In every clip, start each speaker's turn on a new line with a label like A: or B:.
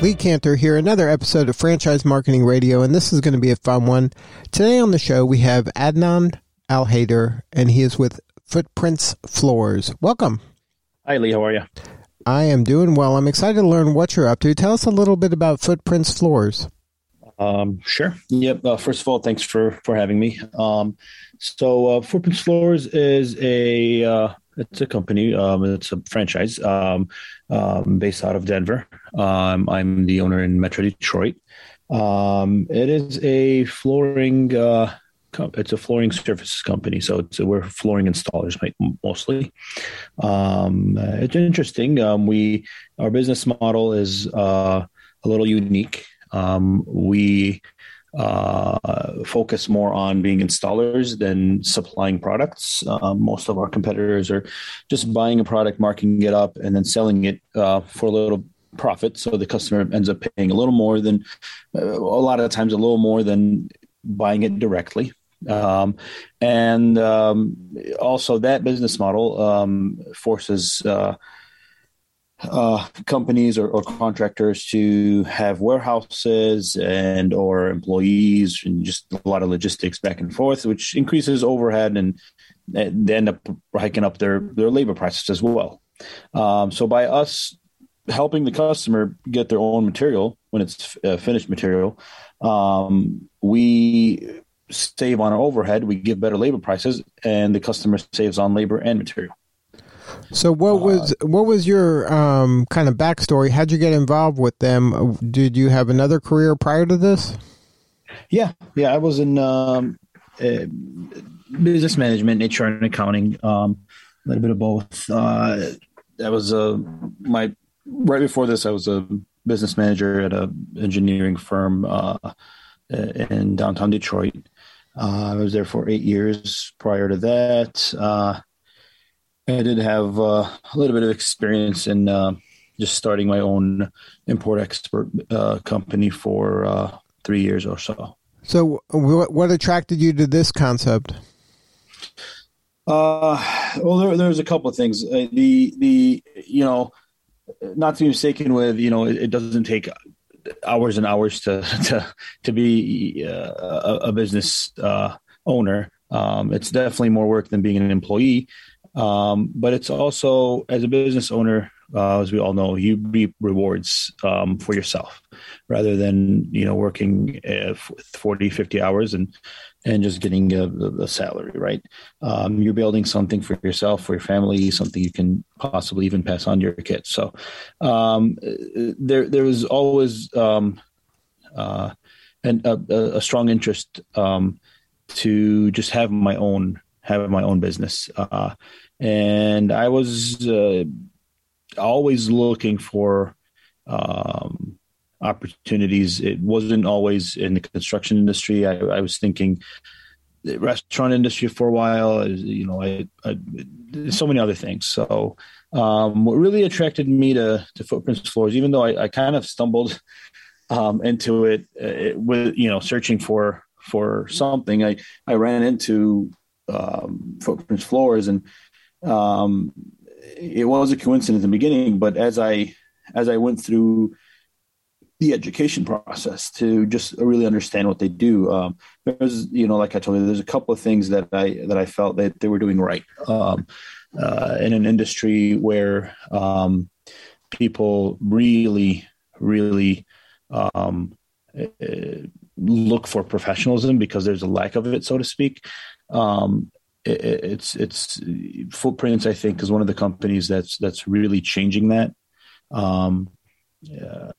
A: Lee Kantor here, another episode of Franchise Marketing Radio, and this is going to be a fun one. Today on the show, we have Adnan Al Haider, and he is with Footprints Floors. Welcome.
B: Hi, Lee. How are you?
A: I am doing well. I'm excited to learn what you're up to. Tell us a little bit about Footprints Floors.
B: Um, sure. Yep. Uh, first of all, thanks for for having me. Um, so, uh, Footprints Floors is a uh, it's a company. Um, it's a franchise um, um, based out of Denver. Um, I'm the owner in Metro Detroit. Um, it is a flooring. Uh, it's a flooring services company, so it's we're flooring installers mostly. Um, it's interesting. We our business model is uh, a little unique. We uh, focus more on being installers than supplying products. Uh, most of our competitors are just buying a product, marking it up, and then selling it uh, for a little profit. So the customer ends up paying a little more than, uh, a lot of times, a little more than buying it directly. Um, and um, also, that business model um, forces uh, companies or, or, contractors to have warehouses and or employees and just a lot of logistics back and forth, which increases overhead and they end up hiking up their their labor prices as well. Um, so by us helping the customer get their own material when it's uh, finished material, um, we save on our overhead. We give better labor prices, and the customer saves on labor and material.
A: So what was what was your um, kind of backstory? How'd you get involved with them? Did you have another career prior to this?
B: Yeah, yeah, I was in um, uh, business management, HR, and accounting. Um, a little bit of both. Uh, that was uh, my right before this. I was a business manager at a engineering firm uh, in downtown Detroit. Uh, I was there for eight years. Prior to that, uh, I did have uh, a little bit of experience in uh, just starting my own import export uh, company for uh, three years or so.
A: So, what attracted you to this concept?
B: Uh, well, there, there's a couple of things. Uh, the the you know, not to be mistaken with you know, it, it doesn't take hours and hours to to to be a, a, business owner. Um, it's definitely more work than being an employee. Um, but it's also, as a business owner, uh, as we all know, you reap rewards um, for yourself rather than, you know, working uh, 40, 50 hours and, and just getting a, a salary, right? Um, you're building something for yourself, for your family, something you can possibly even pass on to your kids. So um, there, there was always um, uh, a, a, strong interest um, to just have my own have my own business. Uh, and I was uh, always looking for um, opportunities. It wasn't always in the construction industry. I, I was thinking the restaurant industry for a while. You know, I, I so many other things. So, um, what really attracted me to to Footprints Floors, even though I, I kind of stumbled um, into it, uh, it, with you know searching for for something, I I ran into um, Footprints Floors and um, it was a coincidence in the beginning, but as I as I went through the education process to just really understand what they do, um, there's you know, like I told you, there's a couple of things that I that I felt that they were doing right. Um, uh, in an industry where um, people really, really um, look for professionalism because there's a lack of it, so to speak. Um, it, it's it's footprints. I think is one of the companies that's that's really changing that. Um, uh,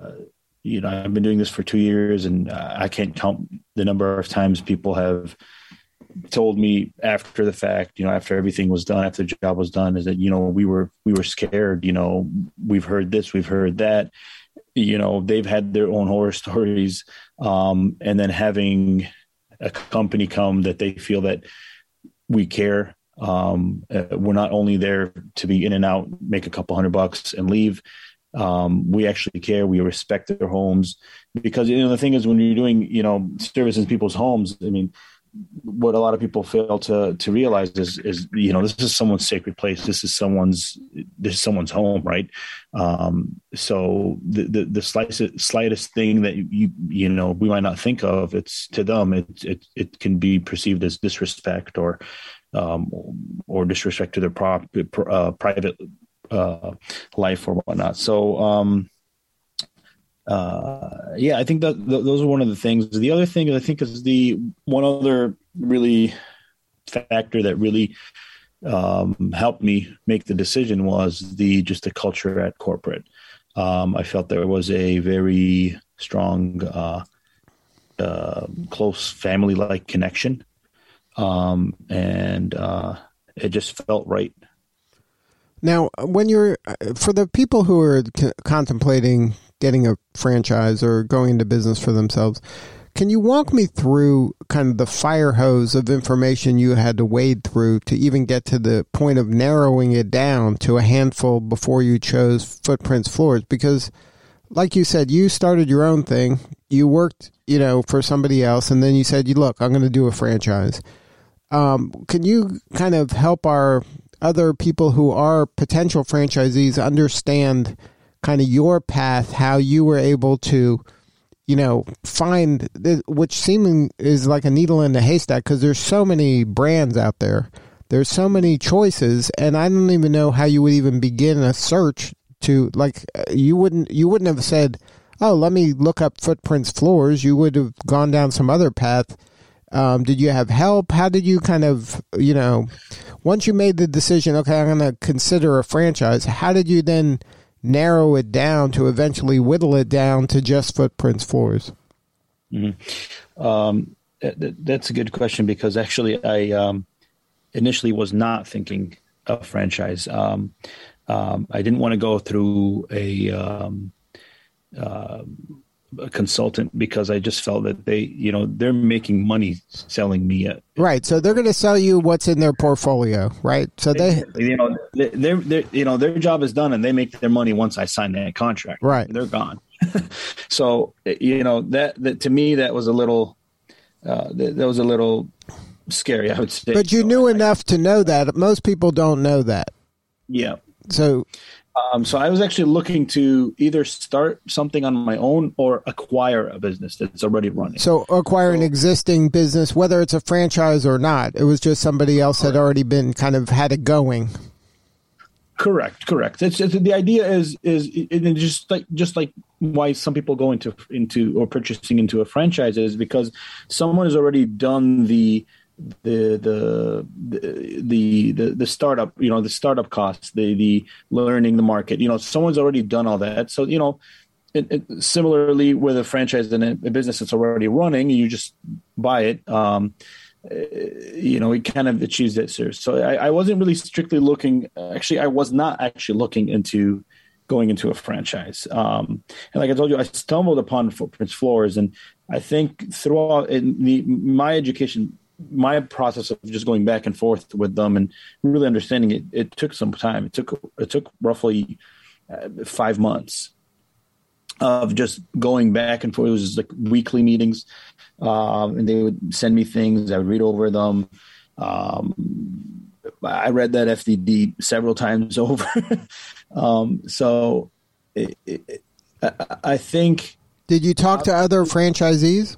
B: you know, I've been doing this for two years, and I can't count the number of times people have told me after the fact, you know, after everything was done, after the job was done, is that you know we were we were scared. You know, we've heard this, we've heard that. You know, they've had their own horror stories, um, and then having a company come that they feel that we care. Um, uh, we're not only there to be in and out, make a couple hundred bucks and leave. Um, we actually care. We respect their homes because you know the thing is when you're doing you know service in people's homes. I mean, what a lot of people fail to to realize is is you know this is someone's sacred place. This is someone's this is someone's home right? Um, so the the, the slightest slightest thing that you you know we might not think of it's to them it it, it can be perceived as disrespect or um, or disrespect to their prop, uh, private uh, life or whatnot. So um, uh, yeah, I think that th- those are one of the things. The other thing I think is the one other really factor that really um, helped me make the decision was the just the culture at corporate. Um, I felt there was a very strong, uh, uh, close family like connection, um, and uh, it just felt right.
A: Now, when you're for the people who are c- contemplating getting a franchise or going into business for themselves. Can you walk me through kind of the fire hose of information you had to wade through to even get to the point of narrowing it down to a handful before you chose Footprints Floors? Because, like you said, you started your own thing. You worked, you know, for somebody else, and then you said, "You look, I'm going to do a franchise." Um, can you kind of help our other people who are potential franchisees understand? Kind of your path, how you were able to, you know, find which seeming is like a needle in a haystack because there's so many brands out there. There's so many choices, and I don't even know how you would even begin a search to like you wouldn't you wouldn't have said, "Oh, let me look up footprints floors." You would have gone down some other path. Um, did you have help? How did you kind of, you know, once you made the decision, okay, I'm going to consider a franchise, how did you then narrow it down to eventually whittle it down to just footprints floors?
B: Mm-hmm. Um, that, that's a good question because actually I um, initially was not thinking of franchise. Um, um I didn't want to go through a um, uh, a consultant because I just felt that they, you know, they're making money selling me. A,
A: right. So they're going to sell you what's in their portfolio, right? So they,
B: you know, they're, they're, you know, their job is done and they make their money once I sign that contract.
A: Right.
B: They're gone. so, you know, that, that to me, that was a little, uh, that, that was a little scary, I would say.
A: But you
B: so
A: knew
B: I,
A: enough to know that. Most people don't know that.
B: Yeah.
A: So
B: um, so I was actually looking to either start something on my own or acquire a business that's already running.
A: So acquire so, an existing business, whether it's a franchise or not. It was just somebody else had already been kind of had it going.
B: Correct, correct. It's, it's the idea is is it, just like just like why some people go into into or purchasing into a franchise is because someone has already done the the the the the the startup you know the startup costs the the learning the market you know someone's already done all that. So you know it, it, similarly with a franchise and a, business that's already running you just buy it um, you know it kind of achieves that service so I, I wasn't really strictly looking actually i was not actually looking into going into a franchise. Um, and like i told you i stumbled upon footprints floors and i think throughout in the, my education my process of just going back and forth with them and really understanding it, it took some time. It took it took roughly uh, five months of just going back and forth. It was like weekly meetings, um, and they would send me things. I would read over them. Um, I read that FDD several times over. um, so it, it, I, I think.
A: Did you talk to other franchisees?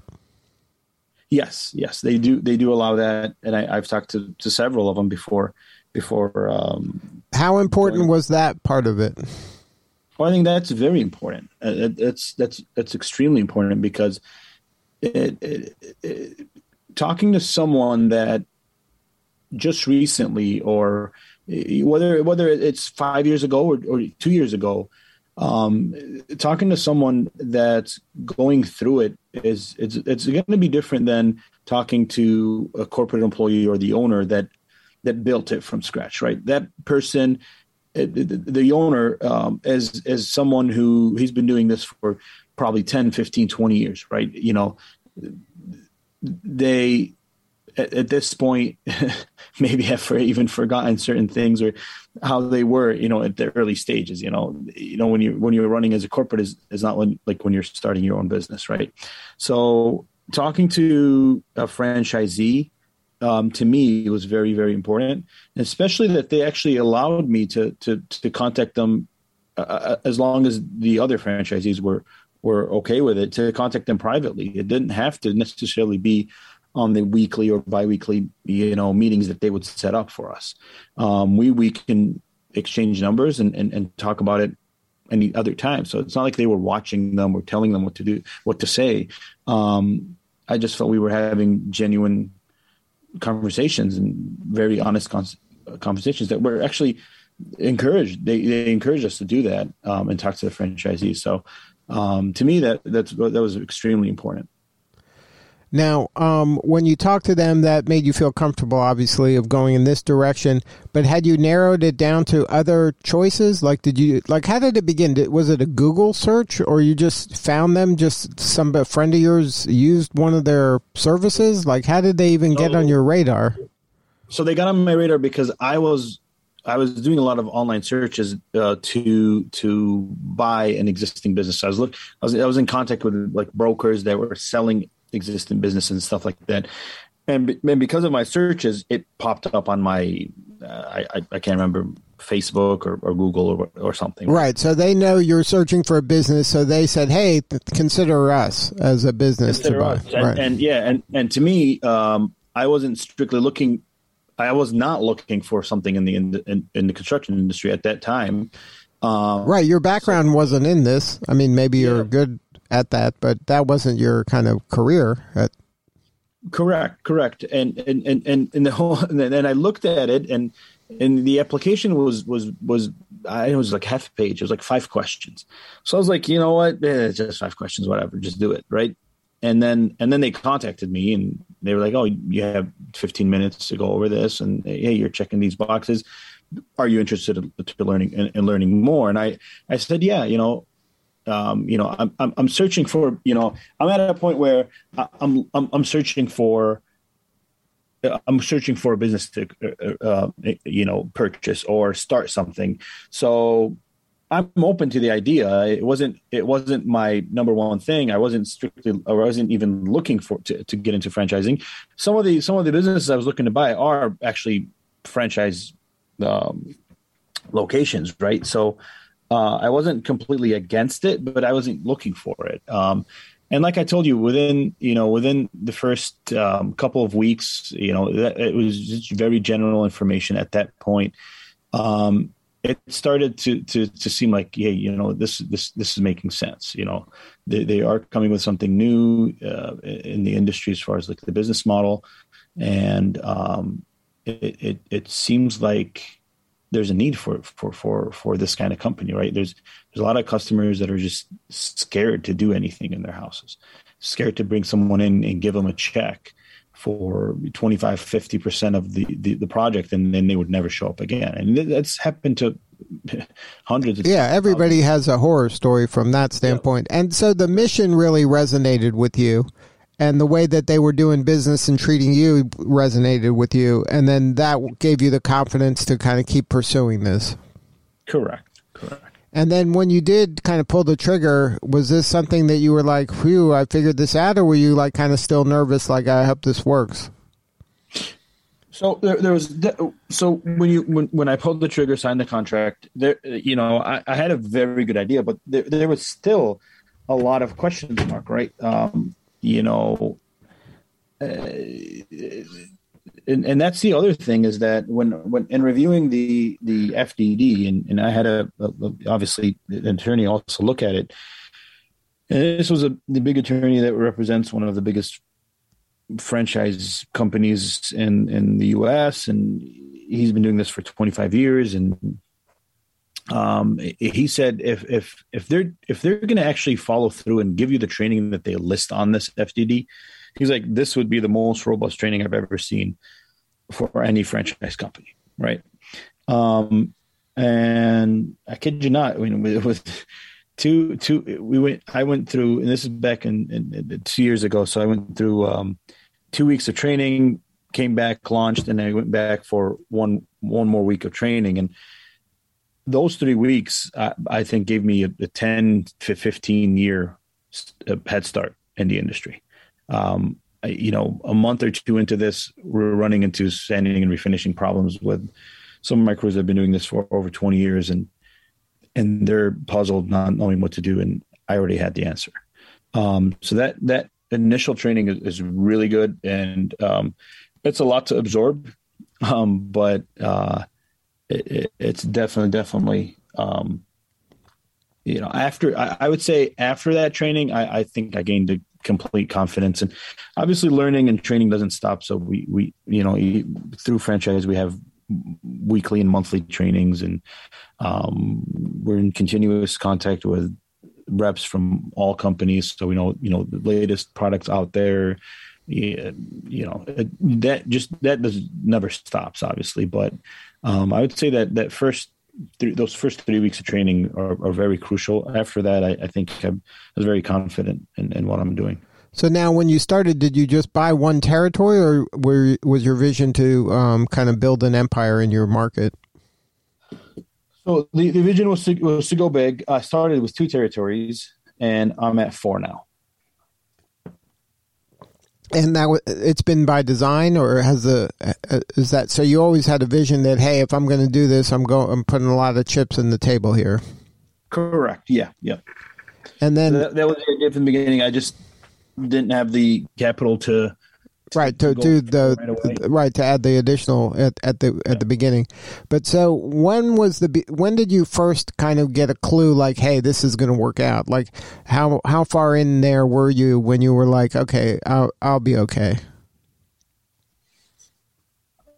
B: Yes, yes, they do. They do allow that, and I, have talked to, to several of them before. Before, um,
A: how important was that part of it?
B: Well, I think that's very important. Uh, that's that's that's extremely important because it, it, it, talking to someone that just recently, or whether whether it's five years ago or, or two years ago, um, talking to someone that's going through it is it's it's going to be different than talking to a corporate employee or the owner that that built it from scratch right? That person the, the owner um, as as someone who he's been doing this for probably 10 15 20 years right? You know they at, at this point maybe have for, even forgotten certain things or how they were, you know, at the early stages. You know, you know when you when you're running as a corporate is is not when, like when you're starting your own business, right? So talking to a franchisee um, to me was very very important, especially that they actually allowed me to to to contact them uh, uh, as long as the other franchisees were were okay with it to contact them privately. It didn't have to necessarily be on the weekly or biweekly you know meetings that they would set up for us. Um, we we can exchange numbers and, and and talk about it any other time. So it's not like they were watching them or telling them what to do, what to say. Um, I just felt we were having genuine conversations and very honest conversations that were actually encouraged. They, they encouraged us to do that um, and talk to the franchisees. So um, to me, that that's that was extremely important.
A: Now, um, when you talked to them, that made you feel comfortable, obviously, of going in this direction. But had you narrowed it down to other choices? Like, did you like? How did it begin? Did, was it a Google search, or you just found them? Just some a friend of yours used one of their services. Like, how did they even get on your radar?
B: So they got on my radar because I was I was doing a lot of online searches uh, to to buy an existing business. I was look I was I was in contact with like brokers that were selling existing businesses and stuff like that. And, and because of my searches, it popped up on my uh, I, I can't remember Facebook or, or Google or, or something.
A: Right. So they know you're searching for a business. So they said, "Hey, consider us as a business consider to buy."
B: And,
A: right.
B: and, yeah, and and to me, um, I wasn't strictly looking. I was not looking for something in the in, in the construction industry at that time.
A: Um, right. Your background so, wasn't in this. I mean, maybe yeah. you're good at that, but that wasn't your kind of career. At-
B: correct, correct. And and and and, and the whole and then I looked at it and and the application was was was I it was like half a page. It was like five questions. So I was like, you know what, eh, just five questions, whatever, just do it, right? And then and then they contacted me and they were like, oh, you have 15 minutes to go over this, and hey, you're checking these boxes. Are you interested in, in learning in, in learning more? And I I said, yeah, you know, um, you know, I'm, I'm, I'm searching for, you know, I'm at a point where I'm, I'm, I'm searching for, I'm searching for a business to, uh, uh, you know, purchase or start something. So I'm open to the idea. It wasn't, it wasn't my number one thing. I wasn't strictly, or I wasn't even looking for to, to get into franchising. Some of the, some of the businesses I was looking to buy are actually franchise um, locations, right? So uh, I wasn't completely against it, but I wasn't looking for it. Um, and like I told you, within you know within the first um, couple of weeks, you know that, it was just very general information at that point. Um, it started to to to seem like, hey, you know, this this this is making sense. You know, they they are coming with something new uh, in the industry as far as like the business model, and um, it, it it seems like there's a need for for for for this kind of company, right? There's there's a lot of customers that are just scared to do anything in their houses, scared to bring someone in and give them a check for 25 50% of the, the, the project and then they would never show up again and that's happened to hundreds of
A: yeah everybody has a horror story from that standpoint yeah. and so the mission really resonated with you and the way that they were doing business and treating you resonated with you and then that gave you the confidence to kind of keep pursuing this.
B: Correct. Correct.
A: And then when you did kind of pull the trigger was this something that you were like whew i figured this out or were you like kind of still nervous like i hope this works
B: so there, there was so when you when, when I pulled the trigger, signed the contract, there you know I, I had a very good idea, but there, there was still a lot of questions mark, right? Um, you know, uh, and, and that's the other thing is that when when in reviewing the the FDD and, and I had a, a obviously an attorney also look at it. And this was a the big attorney that represents one of the biggest franchise companies in in the U.S. and he's been doing this for 25 years and um, he said if if if they're if they're going to actually follow through and give you the training that they list on this FDD, he's like this would be the most robust training I've ever seen for any franchise company, right? Um, and I kid you not, I mean, it was two two we went I went through, and this is back in, in, in two years ago, so I went through um, two weeks of training, came back, launched, and I went back for one one more week of training. And those three weeks, I, I think, gave me a, a, 10 to 15 year head start in the industry. Um, you know, a month or two into this, we're running into sanding and refinishing problems with some of my crews have been doing this for over 20 years and and they're puzzled not knowing what to do and i already had the answer um, so that that initial training is, is really good and um, it's a lot to absorb um, but uh, it, it's definitely definitely um, you know after I, I, would say after that training I, I think i gained a complete confidence and obviously learning and training doesn't stop so we we you know through franchise we have weekly and monthly trainings, and um, we're in continuous contact with reps from all companies, so we know you know the latest products out there. You know that just that does never stops, obviously. But um, I would say that that first Three, those first three weeks of training are, are very crucial. After that, I, I think I was very confident in, in, what I'm doing.
A: So now, when you started, did you just buy one territory, or were, was your vision to um, kind of build an empire in your market?
B: So the, the vision was to, was to go big. I started with two territories, and I'm at four now.
A: And that it's been by design, or has the uh, is that so? You always had a vision that hey, if I'm going to do this, I'm going, I'm putting a lot of chips in the table here.
B: Correct. Yeah. Yeah.
A: And then
B: so that, that was the idea from the beginning. I just didn't have the capital to
A: right to do the right, right, to add the additional at, at the at yeah. the beginning. But so when was the when did you first kind of get a clue like hey this is going to work out? Like how how far in there were you when you were like okay i'll, I'll be okay?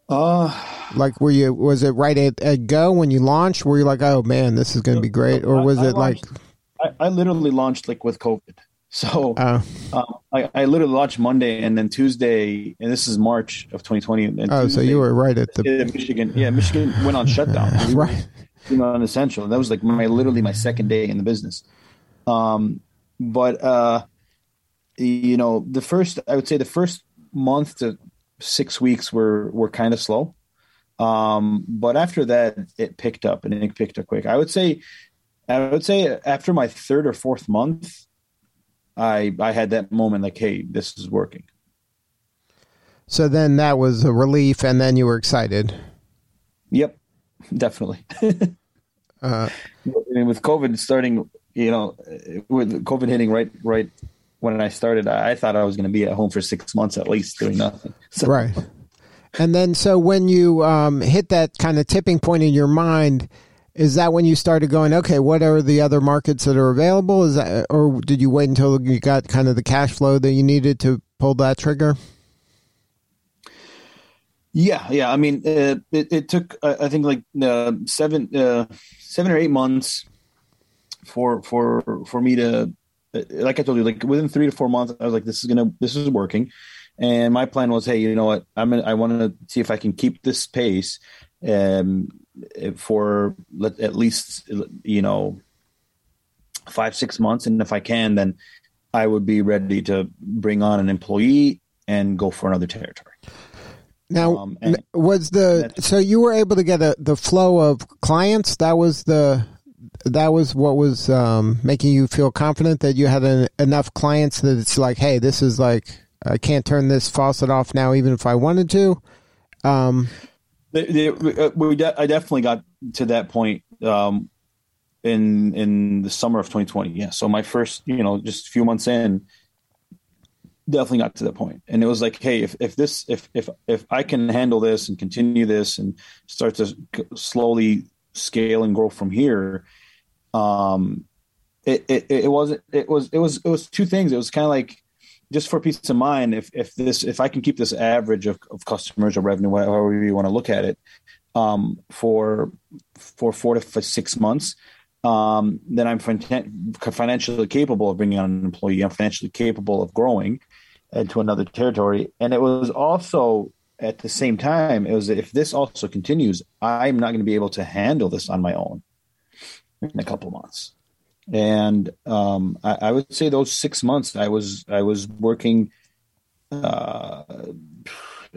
B: Uh
A: like were you was it right at, at go when you launched? Were you like oh man this is going to be great? or was I, it
B: launched, like I, I literally launched like with covid so uh, um, I, I, literally launched Monday, and then Tuesday, and this is March of 2020. And
A: oh,
B: Tuesday,
A: so you were right at the
B: Michigan. Yeah, Michigan went on shutdown. We
A: right,
B: you know, essential. That was like my literally my second day in the business. Um, but uh, you know, the first I would say the first month to six weeks were were kind of slow. Um, but after that, it picked up and it picked up quick. I would say, I would say after my third or fourth month, I I had that moment like, hey, this is working.
A: So then that was a relief, and then you were excited.
B: Yep, definitely. uh, and with COVID starting, you know, with COVID hitting right right when I started, I thought I was going to be at home for six months at least doing nothing.
A: So. Right. And then, so when you um, hit that kind of tipping point in your mind, is that when you started going, okay, what are the other markets that are available? Is that, or did you wait until you got kind of the cash flow that you needed to pull that trigger?
B: Yeah, yeah. I mean, uh, it, it took I think like uh, seven, uh, seven or eight months for for for me to, uh, like I told you, like within three to four months, I was like, this is gonna, this is working, and my plan was, hey, you know what, I'm gonna, I want to see if I can keep this pace, um, for at least you know five six months. And if i can then i would be ready to bring on an employee and go for another territory.
A: Now um, was the so you were able to get a, the flow of clients? That was the that was what was um, making you feel confident that you had an, enough clients that it's like hey this is like i can't turn this faucet off now even if i wanted to? Um,
B: they, uh, we de- I definitely got to that point um, in in the summer of 2020. Yeah, so my first, you know, just a few months in, definitely got to that point, and it was like, hey, if if this if if if I can handle this and continue this and start to slowly scale and grow from here, um, it it, it wasn't it was it was it was two things. It was kind of like just for peace of mind, if if this if I can keep this average of, of customers or revenue, however you want to look at it, um, for for four to six months, um, then I'm financially capable of bringing on an employee. I'm financially capable of growing into another territory. And it was also at the same time, it was if this also continues, I'm not going to be able to handle this on my own in a couple months and um, I, I, would say those six months I was I was working uh,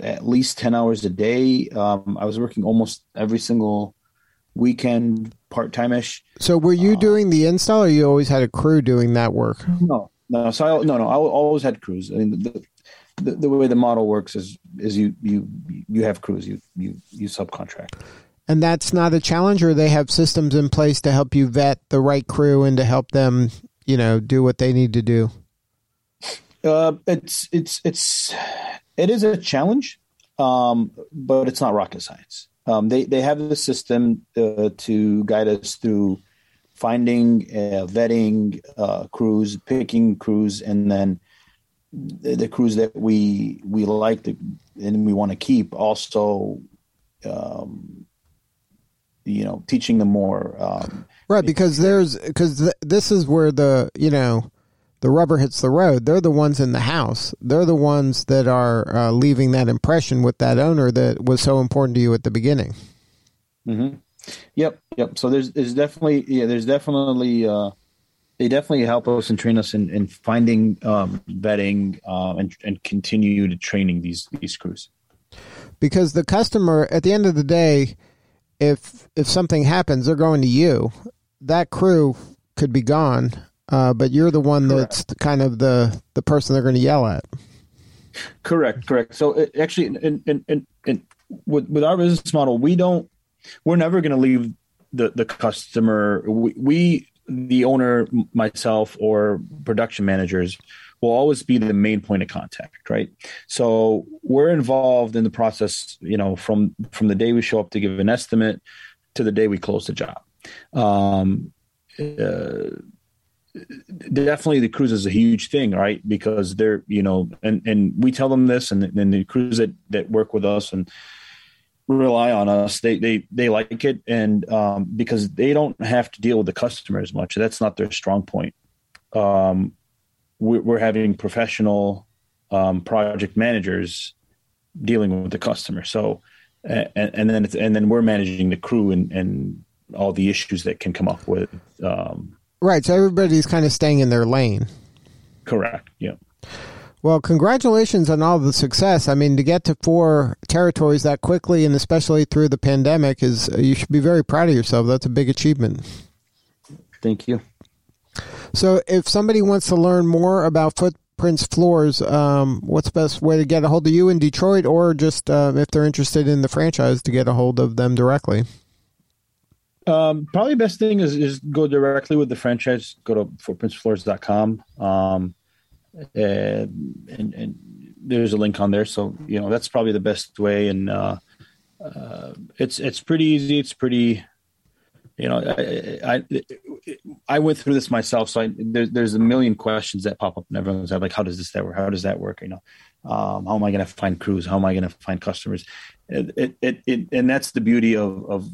B: at least 10 hours a day. Um, I was working almost every single weekend, part time ish.
A: So, were you uh, doing the install, or you always had a crew doing that work?
B: No, no. So, I, no, no. I always had crews. I mean, the, the, the, way the model works is is you you you have crews, you you you subcontract.
A: And that's not a challenge, or they have systems in place to help you vet the right crew and to help them, you know, do what they need to do.
B: Uh, it's it's it's it is a challenge, um, but it's not rocket science. Um, they they have the system uh, to guide us through finding, uh, vetting uh, crews, picking crews, and then the, the crews that we we like to, and we want to keep. Also, um, you know, teaching them more. Um,
A: right, because there's because th- this is where the you know the rubber hits the road, they're the ones in the house. They're the ones that are uh, leaving that impression with that owner that was so important to you at the beginning.
B: Mm-hmm. Yep, yep. So there's there's definitely yeah there's definitely uh, they definitely help us and train us in, in finding um, vetting uh, and and continue to training these these crews.
A: Because the customer at the end of the day, if if something happens, they're going to you. That crew could be gone uh, but you're the one that's kind of the the person they're going to yell at.
B: Correct, correct. So it, uh, actually, in, in, in, in, with with our business model, we don't, we're never going to leave the the customer. We, we, the owner, myself, or production managers, will always be the main point of contact, right? So we're involved in the process, you know, from from the day we show up to give an estimate to the day we close the job. Um, uh, definitely the crews is a huge thing, right? Because they're, you know, and, and we tell them this and then the crews that, that work with us and rely on us, they, they, they like it. And, um, because they don't have to deal with the customer as much. That's not their strong point. Um, we're, we're having professional, um, project managers dealing with the customer. So, and, and then it's, and then we're managing the crew and, and all the issues that can come up with, um,
A: Right. So everybody's kind of staying in their lane.
B: Correct. Yeah.
A: Well, congratulations on all the success. I mean, to get to four territories that quickly and especially through the pandemic is you should be very proud of yourself. That's a big achievement.
B: Thank you.
A: So, if somebody wants to learn more about Footprints Floors, um, what's the best way to get a hold of you in Detroit, or just uh, if they're interested in the franchise, to get a hold of them directly?
B: Um, probably the best thing is, is go directly with the franchise. Go to footprintsfloors.com. Um, and, and, and there's a link on there. So, you know, that's probably the best way. And, uh, uh, it's, it's pretty easy. It's pretty, you know, I, I, I went through this myself. So I, there, there's a million questions that pop up and everyone's head, like, how does this that work? How does that work? You know, um, how am I going to find crews? How am I going to find customers? It, it, it, it, and that's the beauty of, of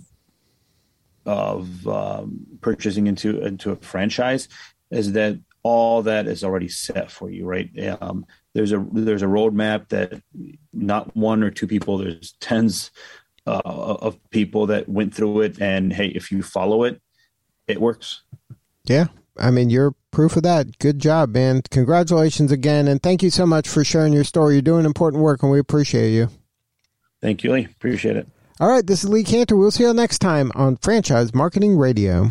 B: of um, purchasing into into a franchise is that all that is already set for you, right? Um, there's a there's a roadmap that not one or two people, there's tens uh, of people that went through it, and hey, if you follow it, it works.
A: Yeah, I mean, you're proof of that. Good job, man! Congratulations again, and thank you so much for sharing your story. You're doing important work, and we appreciate you.
B: Thank you, Lee. Appreciate it.
A: All right, this is Lee Kantor. We'll see you next time on Franchise Marketing Radio.